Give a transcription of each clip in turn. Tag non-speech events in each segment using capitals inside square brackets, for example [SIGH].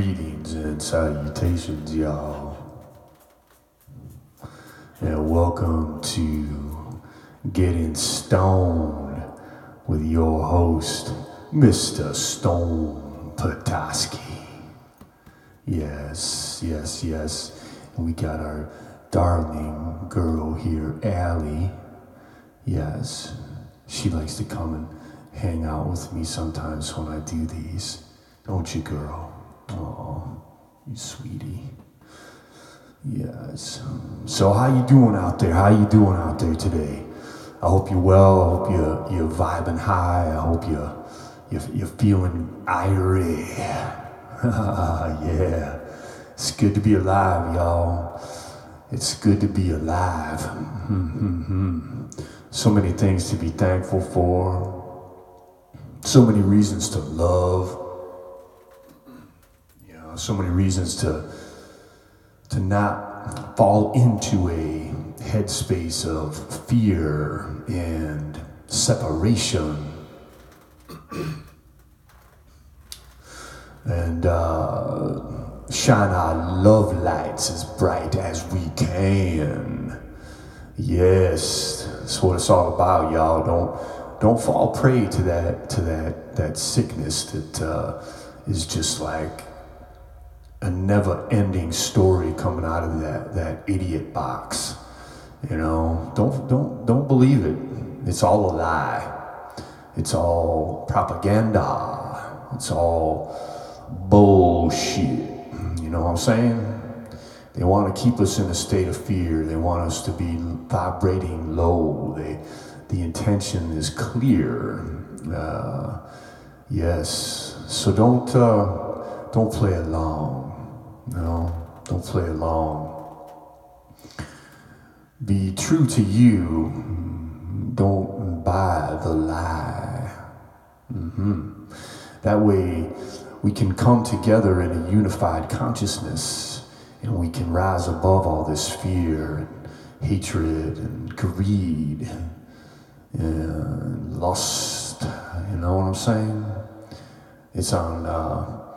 Greetings and salutations, y'all. And welcome to Getting Stoned with your host, Mr. Stone Petoskey. Yes, yes, yes. And we got our darling girl here, Allie. Yes, she likes to come and hang out with me sometimes when I do these. Don't you, girl? Oh, you sweetie. Yes. So how you doing out there? How you doing out there today? I hope you're well. I hope you're you're vibing high. I hope you're you're, you're feeling irie. [LAUGHS] yeah. It's good to be alive, y'all. It's good to be alive. [LAUGHS] so many things to be thankful for. So many reasons to love. So many reasons to to not fall into a headspace of fear and separation. and uh, shine our love lights as bright as we can. Yes, that's what it's all about, y'all. Don't don't fall prey to that to that that sickness that uh, is just like a never-ending story coming out of that that idiot box. You know, don't don't don't believe it. It's all a lie. It's all propaganda. It's all bullshit. You know what I'm saying? They want to keep us in a state of fear. They want us to be vibrating low. They, the intention is clear. Uh, yes. So don't uh, don't play along. Know, don't play along. Be true to you. Don't buy the lie. Mm-hmm. That way, we can come together in a unified consciousness and we can rise above all this fear and hatred and greed and lust. You know what I'm saying? It's on. Uh,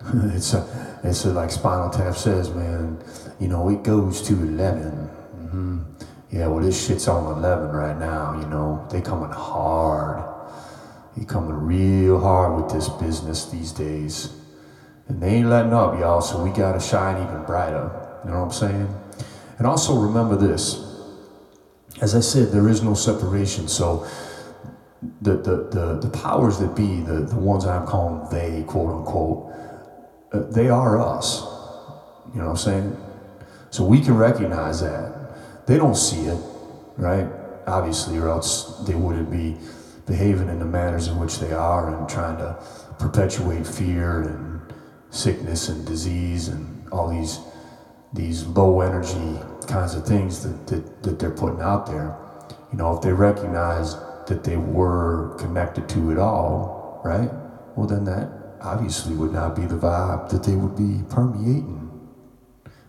[LAUGHS] it's a, it's a, like Spinal Tap says, man. You know, it goes to 11. Mm-hmm. Yeah, well, this shit's on 11 right now. You know, they coming hard. They coming real hard with this business these days. And they ain't letting up, y'all, so we gotta shine even brighter. You know what I'm saying? And also remember this. As I said, there is no separation. So the, the, the, the powers that be, the, the ones I'm calling they, quote unquote, uh, they are us. You know what I'm saying? So we can recognize that. They don't see it, right? Obviously, or else they wouldn't be behaving in the manners in which they are and trying to perpetuate fear and sickness and disease and all these these low energy kinds of things that, that, that they're putting out there. You know, if they recognize that they were connected to it all, right? Well, then that obviously would not be the vibe that they would be permeating.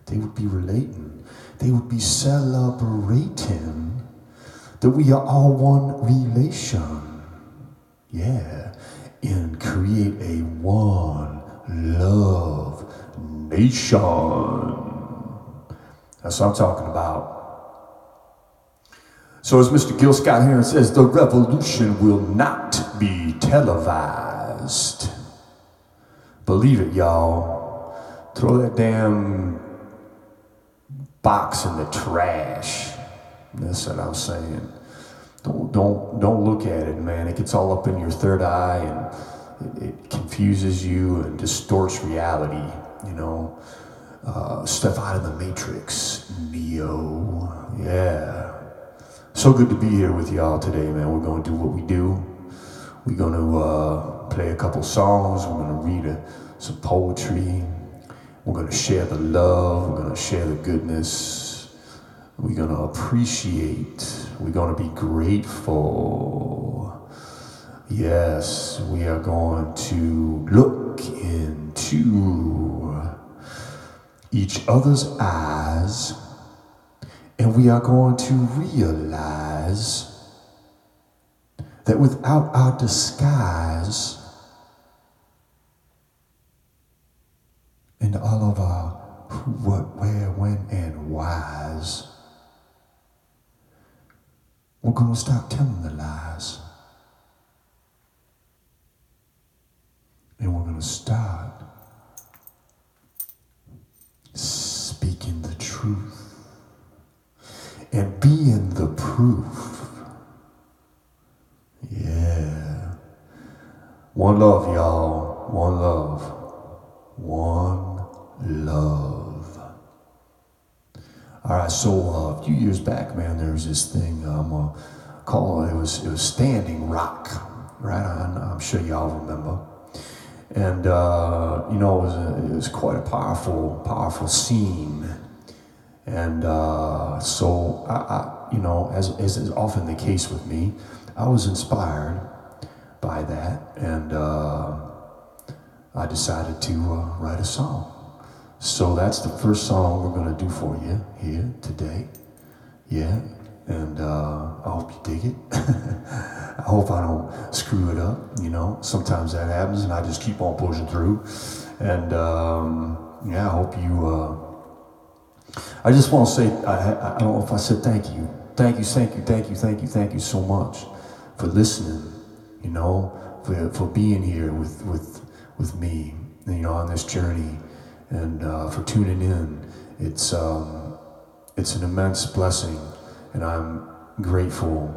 They would be relating. They would be celebrating that we are all one relation. Yeah. And create a one love nation. That's what I'm talking about. So, as Mr. Gil Scott Heron says, the revolution will not be televised. Believe it, y'all. Throw that damn box in the trash. That's what I'm saying. Don't don't don't look at it, man. It gets all up in your third eye and it, it confuses you and distorts reality. You know, uh, stuff out of the Matrix, Neo. Yeah. So good to be here with y'all today, man. We're to do what we do. We're to uh, play a couple songs. We're going to read a, some poetry. We're going to share the love. We're going to share the goodness. We're going to appreciate. We're going to be grateful. Yes, we are going to look into each other's eyes and we are going to realize that without our disguise, and all of our who, what, where, when, and whys. We're going to stop telling the lies. And we're going to start speaking the truth and being the proof. Yeah. One love, y'all. One love. One love. All right, so uh, a few years back, man, there was this thing um, uh, called it was it was Standing Rock, right? I'm, I'm sure y'all remember and uh, you know it was, a, it was quite a powerful powerful scene and uh, so I, I, you know as, as is often the case with me i was inspired by that and uh, i decided to uh, write a song so that's the first song we're going to do for you here today yeah and uh, I hope you dig it. [LAUGHS] I hope I don't screw it up. You know, sometimes that happens, and I just keep on pushing through. And um, yeah, I hope you. Uh, I just want to say, I, I don't know if I said thank you, thank you, thank you, thank you, thank you, thank you so much for listening. You know, for for being here with with with me. You know, on this journey, and uh, for tuning in. It's um, it's an immense blessing and I'm grateful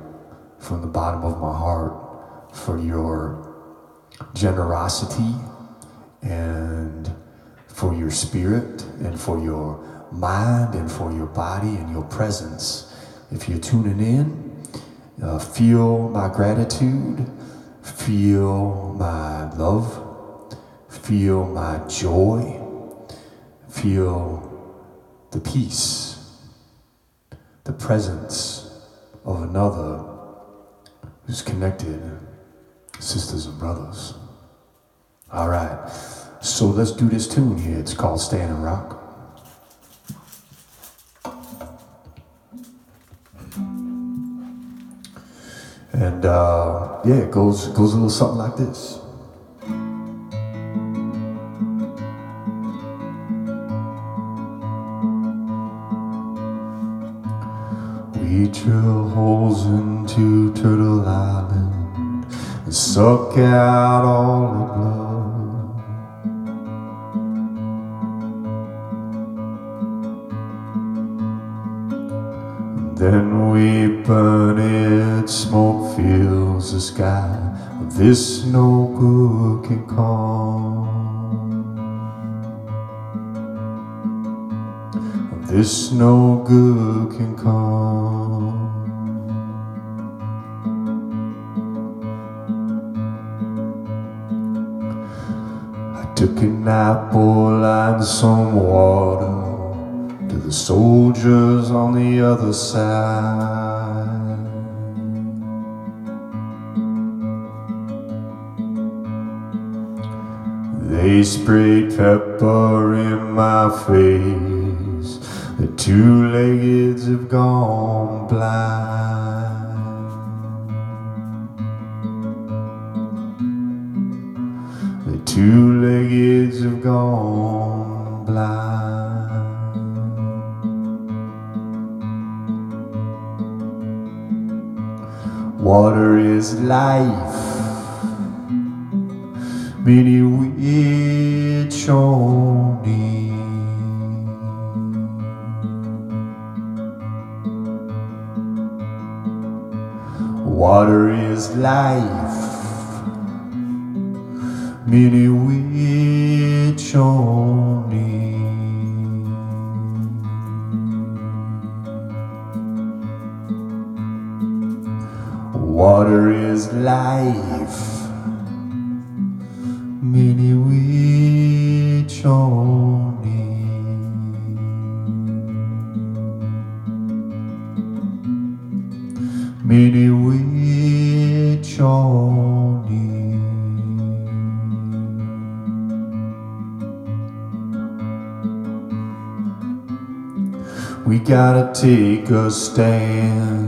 from the bottom of my heart for your generosity and for your spirit and for your mind and for your body and your presence. If you're tuning in, uh, feel my gratitude, feel my love, feel my joy, feel the peace the presence of another who's connected, sisters and brothers. All right, so let's do this tune here. It's called Standing Rock. And uh, yeah, it goes goes a little something like this. Drill holes into Turtle Island and suck out all the blood. then we burn it, smoke fills the sky. This no good can come. This no good can come. Took an apple and some water to the soldiers on the other side. They sprayed pepper in my face. The two-leggeds have gone blind. The two-leggeds have gone blind. Water is life. Many which only Water is life. Which only Water is life. take a stand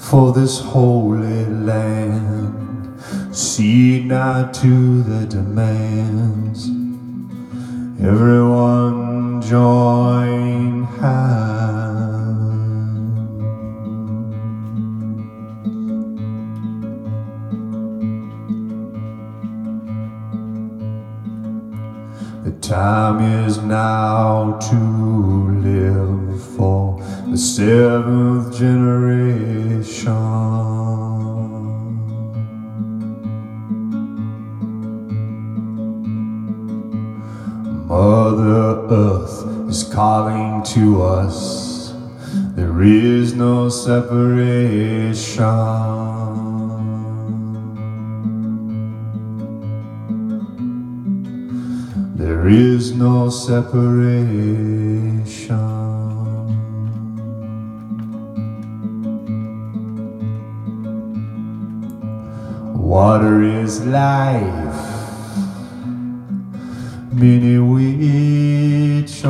for this holy land. See not to the demands. Everyone join hands. The time is now to Mother Earth is calling to us. There is no separation. There is no separation. Water is life mini which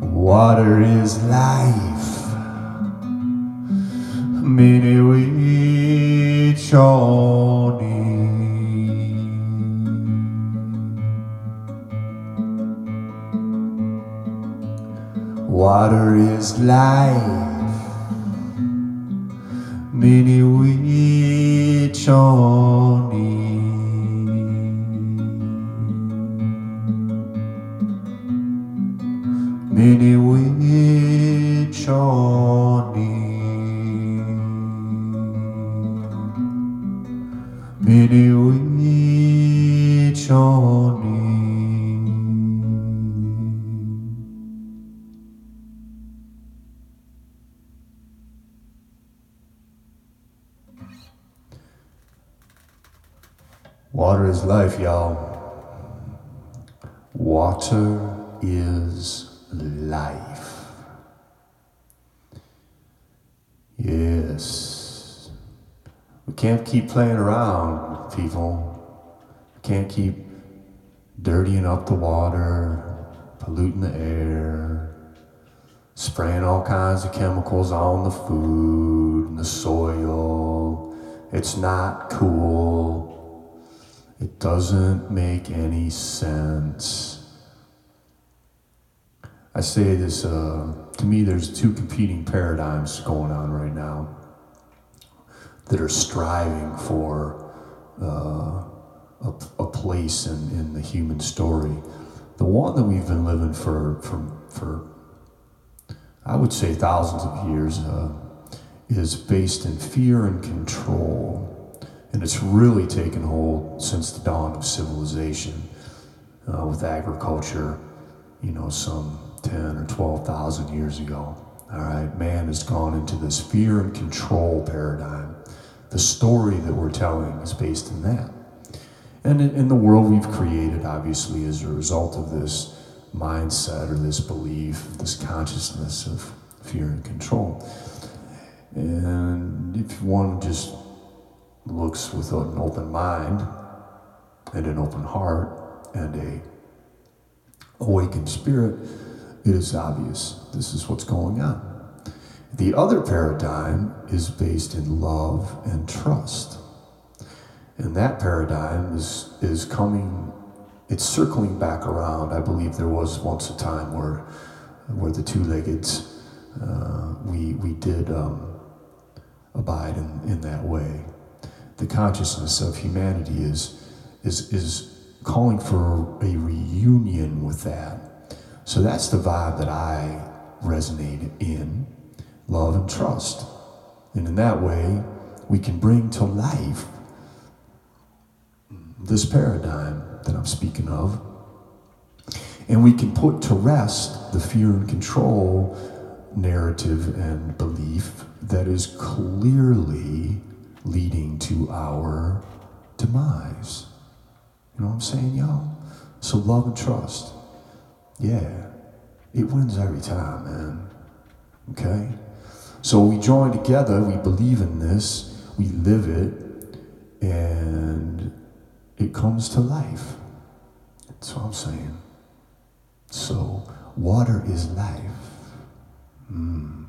Water is life, mini which Water is life Mni Wiconi Mni Wiconi keep playing around, people. We can't keep dirtying up the water, polluting the air, spraying all kinds of chemicals on the food and the soil. It's not cool. It doesn't make any sense. I say this, uh, to me, there's two competing paradigms going on right now that are striving for uh, a, a, place in, in the human story. The one that we've been living for, for, for I would say, thousands of years uh, is based in fear and control. And it's really taken hold since the dawn of civilization uh, with agriculture, you know, some 10 or 12,000 years ago. All right, man has gone into this fear and control paradigm. The story that we're telling is based in that. And in, the world we've created, obviously, as a result of this mindset or this belief, this consciousness of fear and control. And if to just looks with an open mind and an open heart and a awakened spirit, it is obvious this is what's going on. The other paradigm is based in love and trust. And that paradigm is, is coming, it's circling back around. I believe there was once a time where, where the two legged, uh, we, we did um, abide in, in that way the consciousness of humanity is, is, is calling for a reunion with that. So that's the vibe that I resonate in love and trust. And in that way, we can bring to life this paradigm that I'm speaking of. And we can put to rest the fear and control narrative and belief that is clearly leading to our demise. You know what I'm saying, y'all? So love and trust. Yeah, it wins every time, man. Okay? So we join together, we believe in this, we live it, and it comes to life. That's what I'm saying. So, water is life. Mm.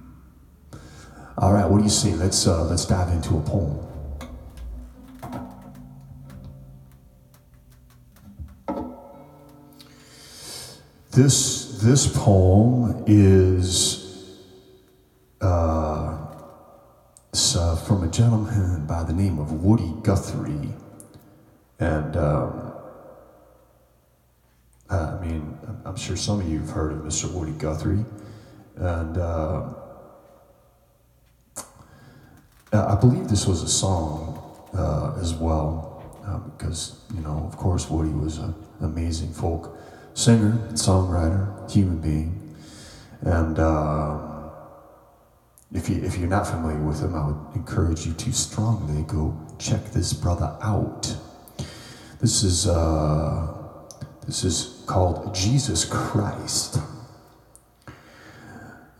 All right, what do you say? Let's uh, let's dive into a poem. This, this poem is uh, gentleman by the name of Woody Guthrie. And um, I mean, I'm sure some of you have heard of Mr. Woody Guthrie. And uh, I believe this was a song uh, as well, uh, because, you know, of course, Woody was an amazing folk singer, songwriter, human being. And um, if, you, if you're not familiar with him, I would encourage you to strongly go check this brother out. This is, uh, this is called Jesus Christ.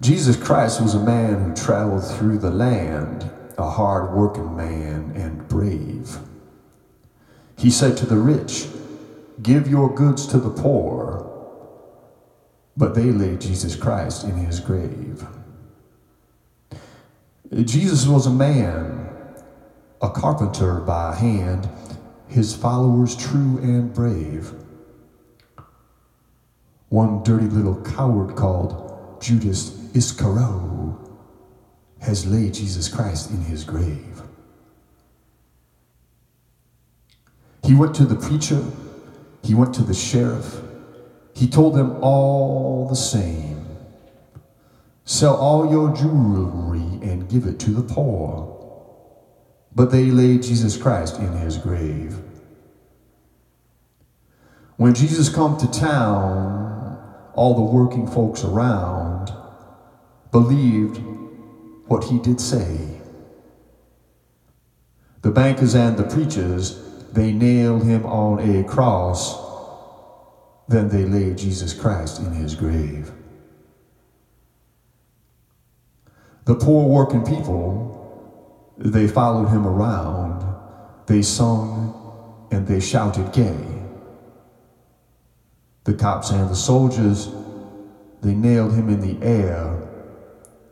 Jesus Christ was a man who traveled through the land, a hard working man and brave. He said to the rich, Give your goods to the poor. But they laid Jesus Christ in his grave. Jesus was a man, a carpenter by hand, his followers true and brave. One dirty little coward called Judas Iscariot has laid Jesus Christ in his grave. He went to the preacher, he went to the sheriff, he told them all the same sell all your jewelry and give it to the poor. But they laid Jesus Christ in his grave. When Jesus come to town, all the working folks around believed what he did say. The bankers and the preachers, they nailed him on a cross. Then they laid Jesus Christ in his grave. The poor working people, they followed him around. They sung and they shouted gay. The cops and the soldiers, they nailed him in the air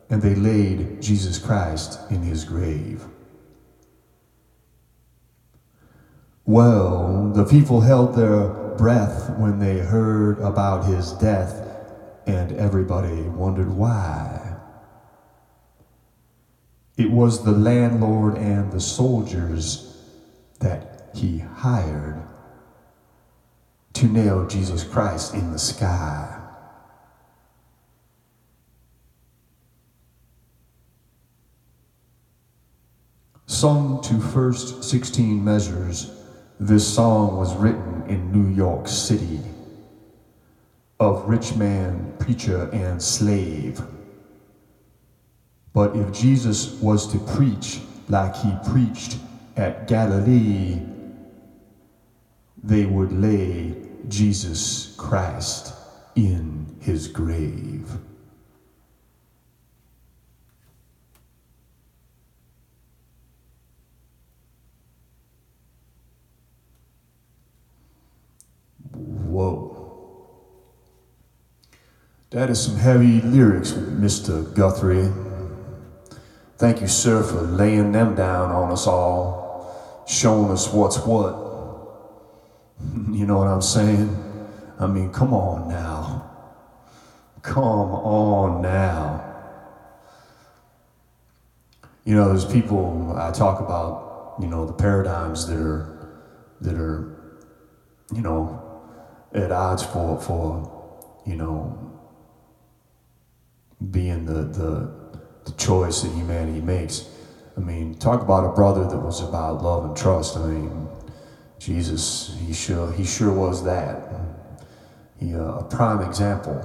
and they laid Jesus Christ in his grave. Well, the people held their breath when they heard about his death, and everybody wondered why. It was the landlord and the soldiers that he hired to nail Jesus Christ in the sky. Sung to first 16 measures, this song was written in New York City of rich man, preacher, and slave. But if Jesus was to preach like he preached at Galilee, they would lay Jesus Christ in his grave. Whoa. That is some heavy lyrics, Mr. Guthrie. Thank you, sir, for laying them down on us all, showing us what's what. [LAUGHS] You know what I'm saying? I mean, come on now. Come on now. You know, there's people I talk about, you know, the paradigms that are that are, you know, at odds for for, you know, being the the the choice that humanity makes. I mean, talk about a brother that was about love and trust. I mean, Jesus, he sure he sure was that. He uh, a prime example,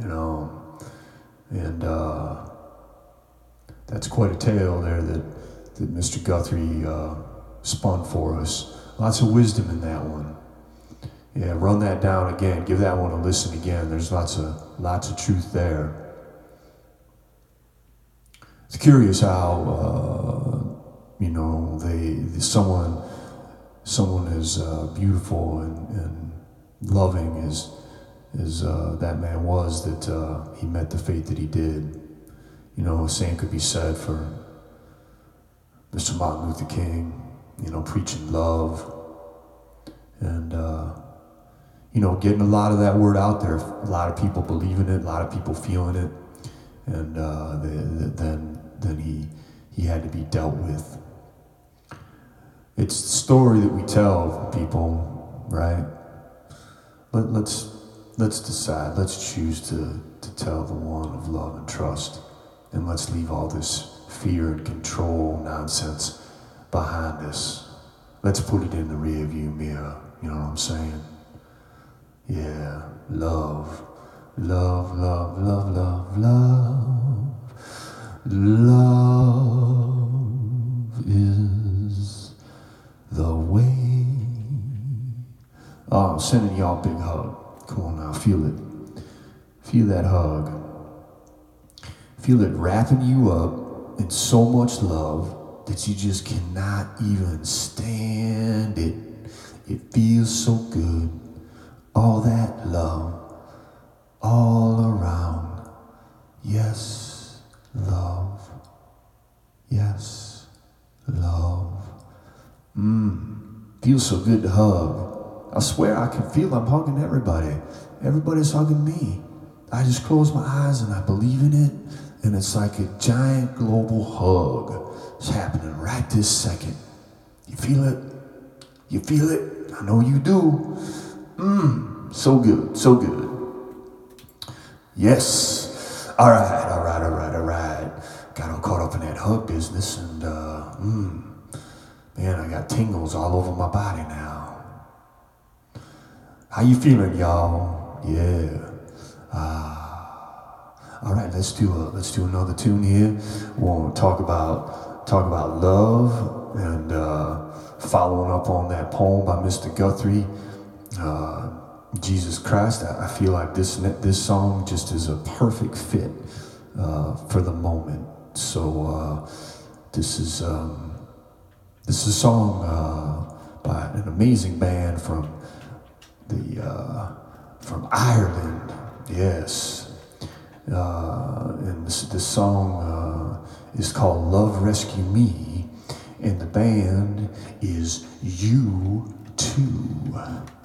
you know, and uh, that's quite a tale there that that Mr. Guthrie uh, spun for us. Lots of wisdom in that one. Yeah, run that down again. Give that one a listen again. There's lots of lots of truth there. It's curious how uh, you know they someone someone as uh, beautiful and, and, loving as as uh, that man was that uh, he met the fate that he did. You know, same could be said for Mr. Martin Luther King. You know, preaching love and uh, you know getting a lot of that word out there. A lot of people believing it, a lot of people feeling it, and uh, they, they, then then he he had to be dealt with. It's the story that we tell people, right? Let, let's let's decide. Let's choose to, to tell the one of love and trust. And let's leave all this fear and control nonsense behind us. Let's put it in the rearview mirror. You know what I'm saying? Yeah, love, love, love, love, love, love. Love is the way. Oh, I'm sending y'all a big hug. Come on now, feel it. Feel that hug. Feel it wrapping you up in so much love that you just cannot even stand it. It feels so good. All that love all around. Yes, love. Yes, love. Mmm. Feels so good to hug. I swear I can feel I'm hugging everybody. Everybody's hugging me. I just close my eyes and I believe in it. And it's like a giant global hug. It's happening right this second. You feel it? You feel it? I know you do. Mmm. So good. So good. Yes. All right. Hug business and, uh, mmm. Man, I got tingles all over my body now. How you feeling, y'all? Yeah. Ah. All right, let's do a let's do another tune here. We'll talk about talk about love and uh, following up on that poem by Mr. Guthrie, uh, Jesus Christ. I, I, feel like this this song just is a perfect fit uh, for the moment. So uh, this is um, this is a song uh, by an amazing band from the uh, from Ireland. Yes. And this, this song is called Love Rescue Me, and the band is U2. Love,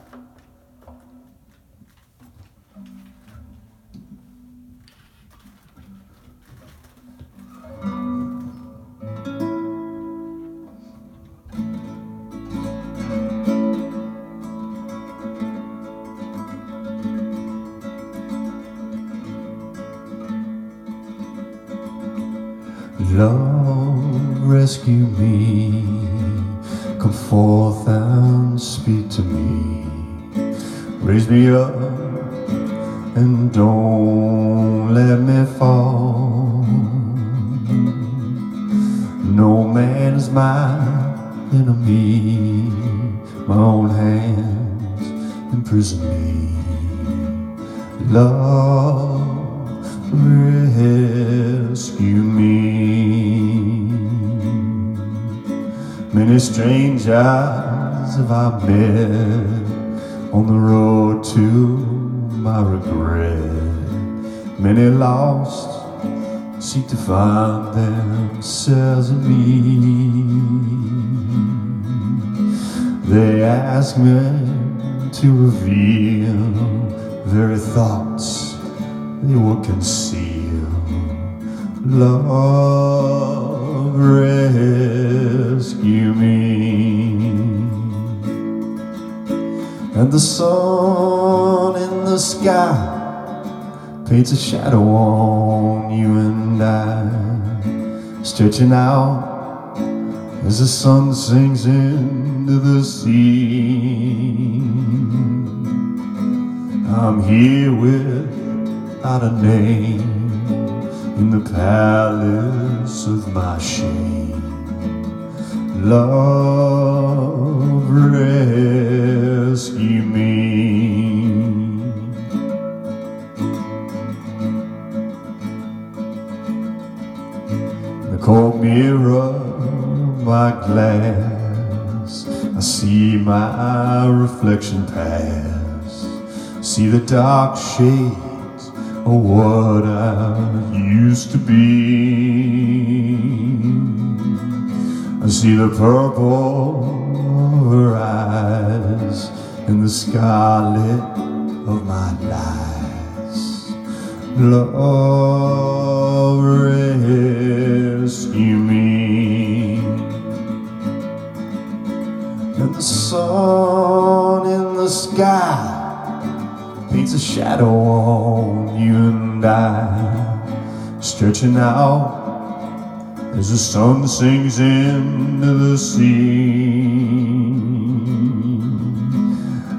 rescue me. Come forth and speak to me. Raise me up and don't let me fall. No man is my enemy. My own hands imprison me. Love, rescue me. Many strange eyes have I met on the road to my regret. Many lost seek to find themselves in me. They ask me to reveal very thoughts they will conceal. Love rescue me. And the sun in the sky paints a shadow on you and I, stretching out as the sun sinks into the sea. I'm here without a name in the palace of my shame. Love rescue me. The cold mirror, my glass, I see my reflection pass. See the dark shades what I used to be. I see the purple of her eyes and the scarlet of my lies. Love, rescue me. And the sun in the sky shadow on you and I, stretching out as the sun sinks into the sea.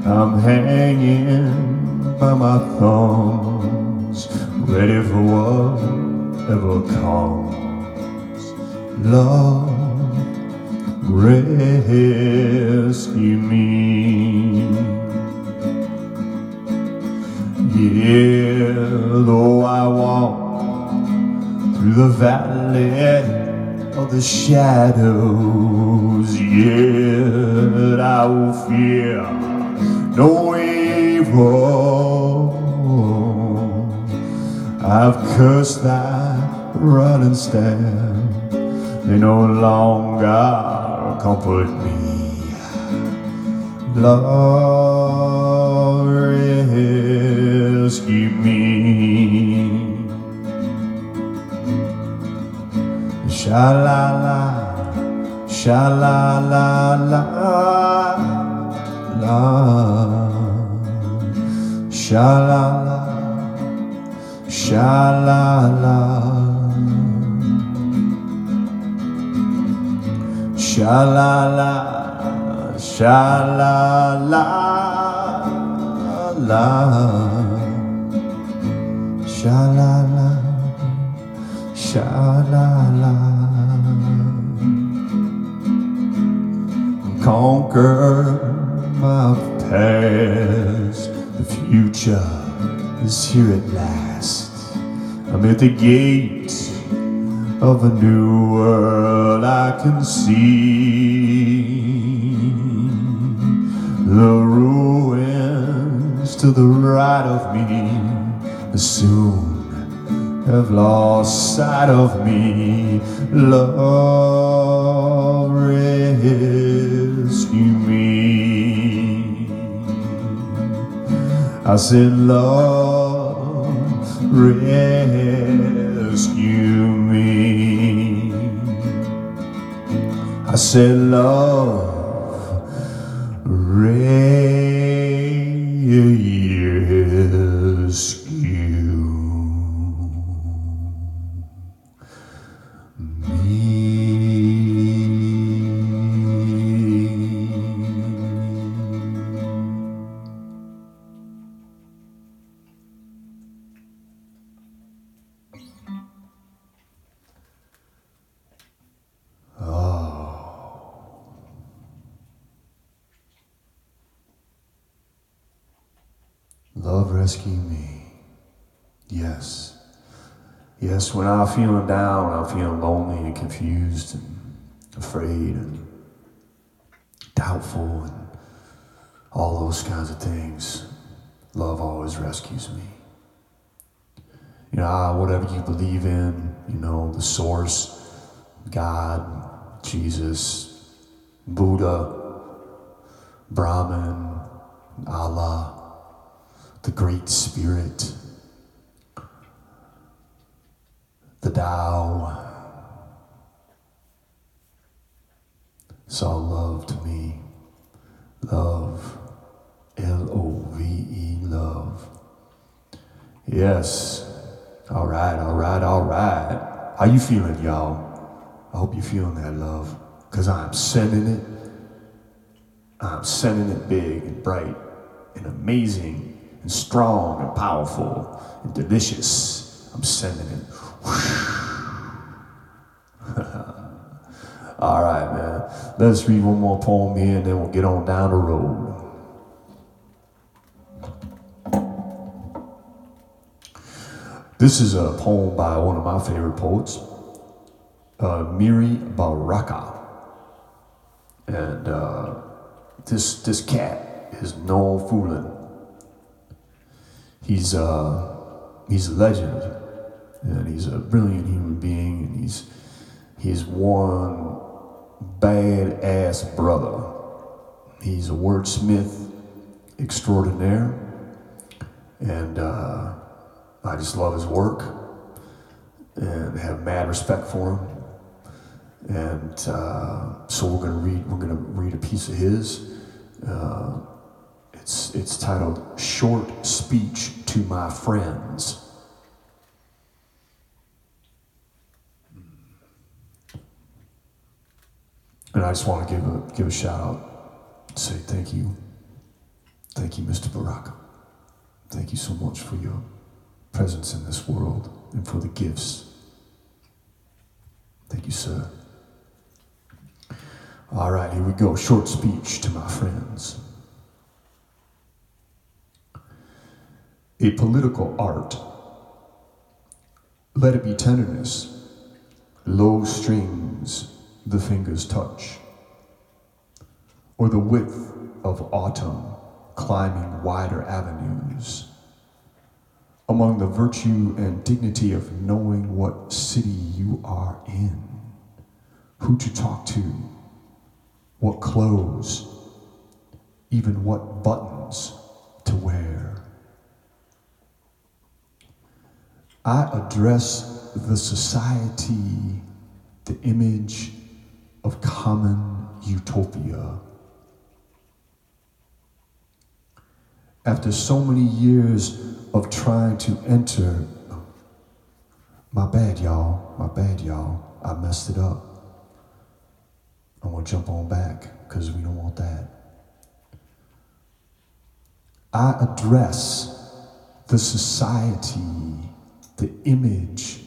I'm hanging by my thumbs, ready for whatever comes. Love, rescue me. Yeah, though I walk through the valley of the shadows, yet I will fear no evil. I've cursed thy rod and staff, they no longer comfort me. Lord, la, sha la la, sha la. La, sha la la la, sha la la. Sha la la. Conquer my past. The future is here at last. I'm at the gate of a new world I can see. The ruins to the right of me soon have lost sight of me. Love, rescue me. I said, Love, rescue me. I said, Love, rescue rescue me. Yes. Yes, when I'm feeling down, I'm feeling lonely and confused and afraid and doubtful and all those kinds of things. Love always rescues me. You know, whatever you believe in, you know, the source, God, Jesus, Buddha, Brahman, Allah, the Great Spirit, the Tao. All love to me. Love. L O V E, love. Yes. All right, all right, all right. How you feeling, y'all? I hope you're feeling that love. Because I'm sending it. I'm sending it big and bright and amazing and strong and powerful and delicious. I'm sending it. [LAUGHS] All right, man. Let's read one more poem here and then we'll get on down the road. This is a poem by one of my favorite poets, uh, Amiri Baraka. And uh, this, this cat is no fooling. He's, uh, he's a legend, and he's a brilliant human being, and he's, he's one badass brother. He's a wordsmith extraordinaire, and uh, I just love his work and have mad respect for him. And uh, so we're gonna read. We're gonna read a piece of his. Uh, it's it's titled "Short Speech to my friends. And I just want to give a, give a shout out, say thank you. Thank you, Mr. Baraka. Thank you so much for your presence in this world and for the gifts. Thank you, sir. All right, here we go. Short speech to my friends. A political art. Let it be tenderness, low strings the fingers touch, or the width of autumn climbing wider avenues. Among the virtue and dignity of knowing what city you are in, who to talk to, what clothes, even what buttons to wear. I address the society, the image of common utopia. After so many years of trying to enter, oh, my bad, y'all, my bad, y'all, I messed it up. I'm gonna jump on back because we don't want that. I address the society, the image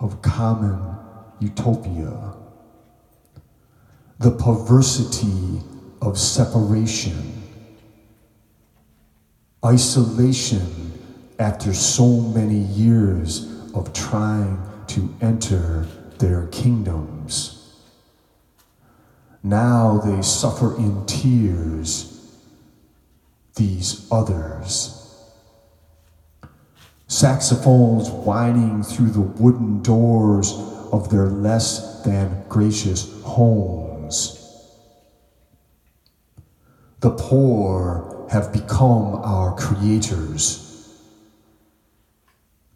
of common utopia, the perversity of separation, isolation after so many years of trying to enter their kingdoms. Now they suffer in tears, these others. Saxophones whining through the wooden doors of their less than gracious homes. The poor have become our creators.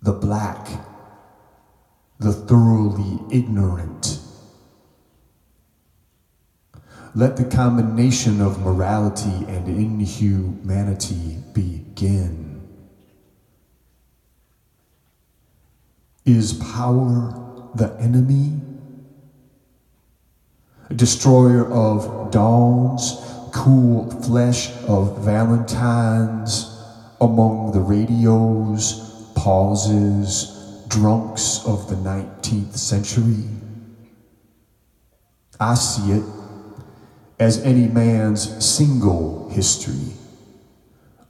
The black, the thoroughly ignorant let the combination of morality and inhumanity begin. Is power the enemy? A destroyer of dawns, cool flesh of valentines among the radios, pauses, drunks of the 19th century? I see it as any man's single history.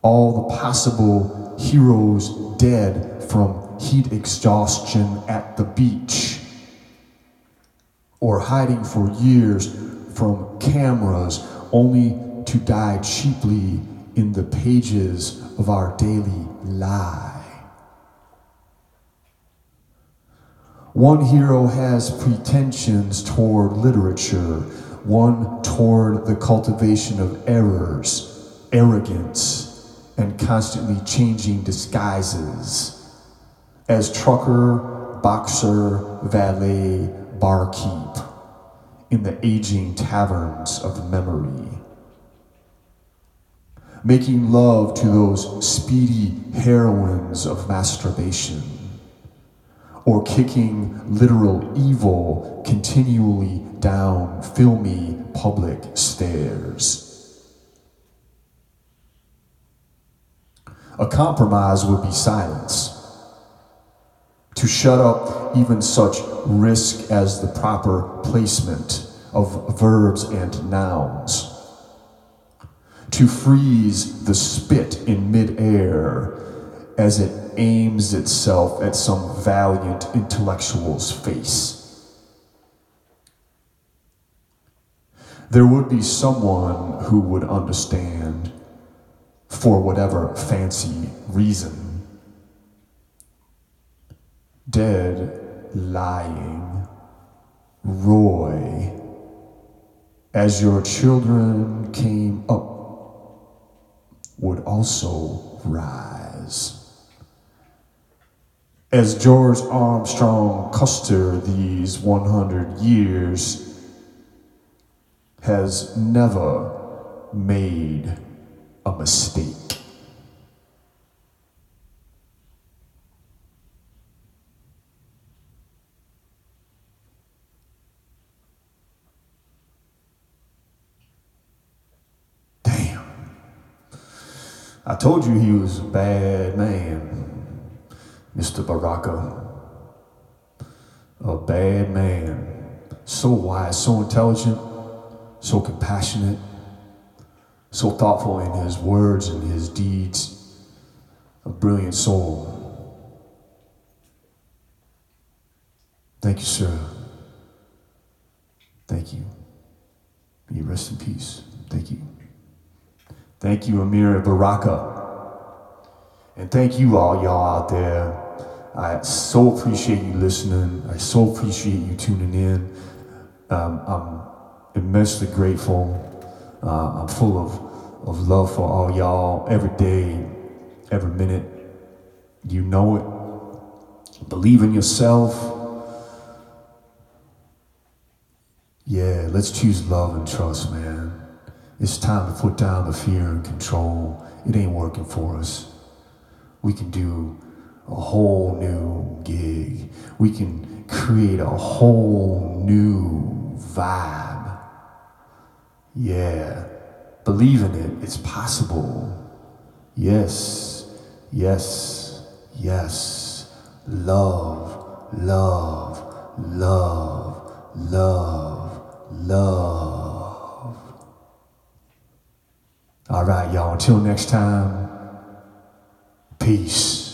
All the possible heroes dead from heat exhaustion at the beach, or hiding for years from cameras only to die cheaply in the pages of our daily lie. One hero has pretensions toward literature one toward the cultivation of errors, arrogance, and constantly changing disguises. As trucker, boxer, valet, barkeep in the aging taverns of memory. Making love to those speedy heroines of masturbation or kicking literal evil continually down filmy public stairs. A compromise would be silence. To shut up even such risk as the proper placement of verbs and nouns. To freeze the spit in midair as it aims itself at some valiant intellectual's face. There would be someone who would understand for whatever fancy reason. Dead, lying, Roi, as your children came up, would also rise. As George Armstrong Custer these 100 years has never made a mistake. I told you he was a bad man, Mr. Baraka. A bad man. So wise, so intelligent, so compassionate, so thoughtful in his words and his deeds. A brilliant soul. Thank you, sir. Thank you. May you rest in peace. Thank you. Thank you, Amiri Baraka. And thank you all, y'all out there. I so appreciate you listening. I so appreciate you tuning in. Um, I'm immensely grateful. Uh, I'm full of, of love for all y'all every day, every minute. You know it. Believe in yourself. Yeah, let's choose love and trust, man. It's time to put down the fear and control. It ain't working for us. We can do a whole new gig. We can create a whole new vibe. Yeah, believe in it. It's possible. Yes, yes, yes. Love, love, love, love, love. All right, y'all. Until next time, peace.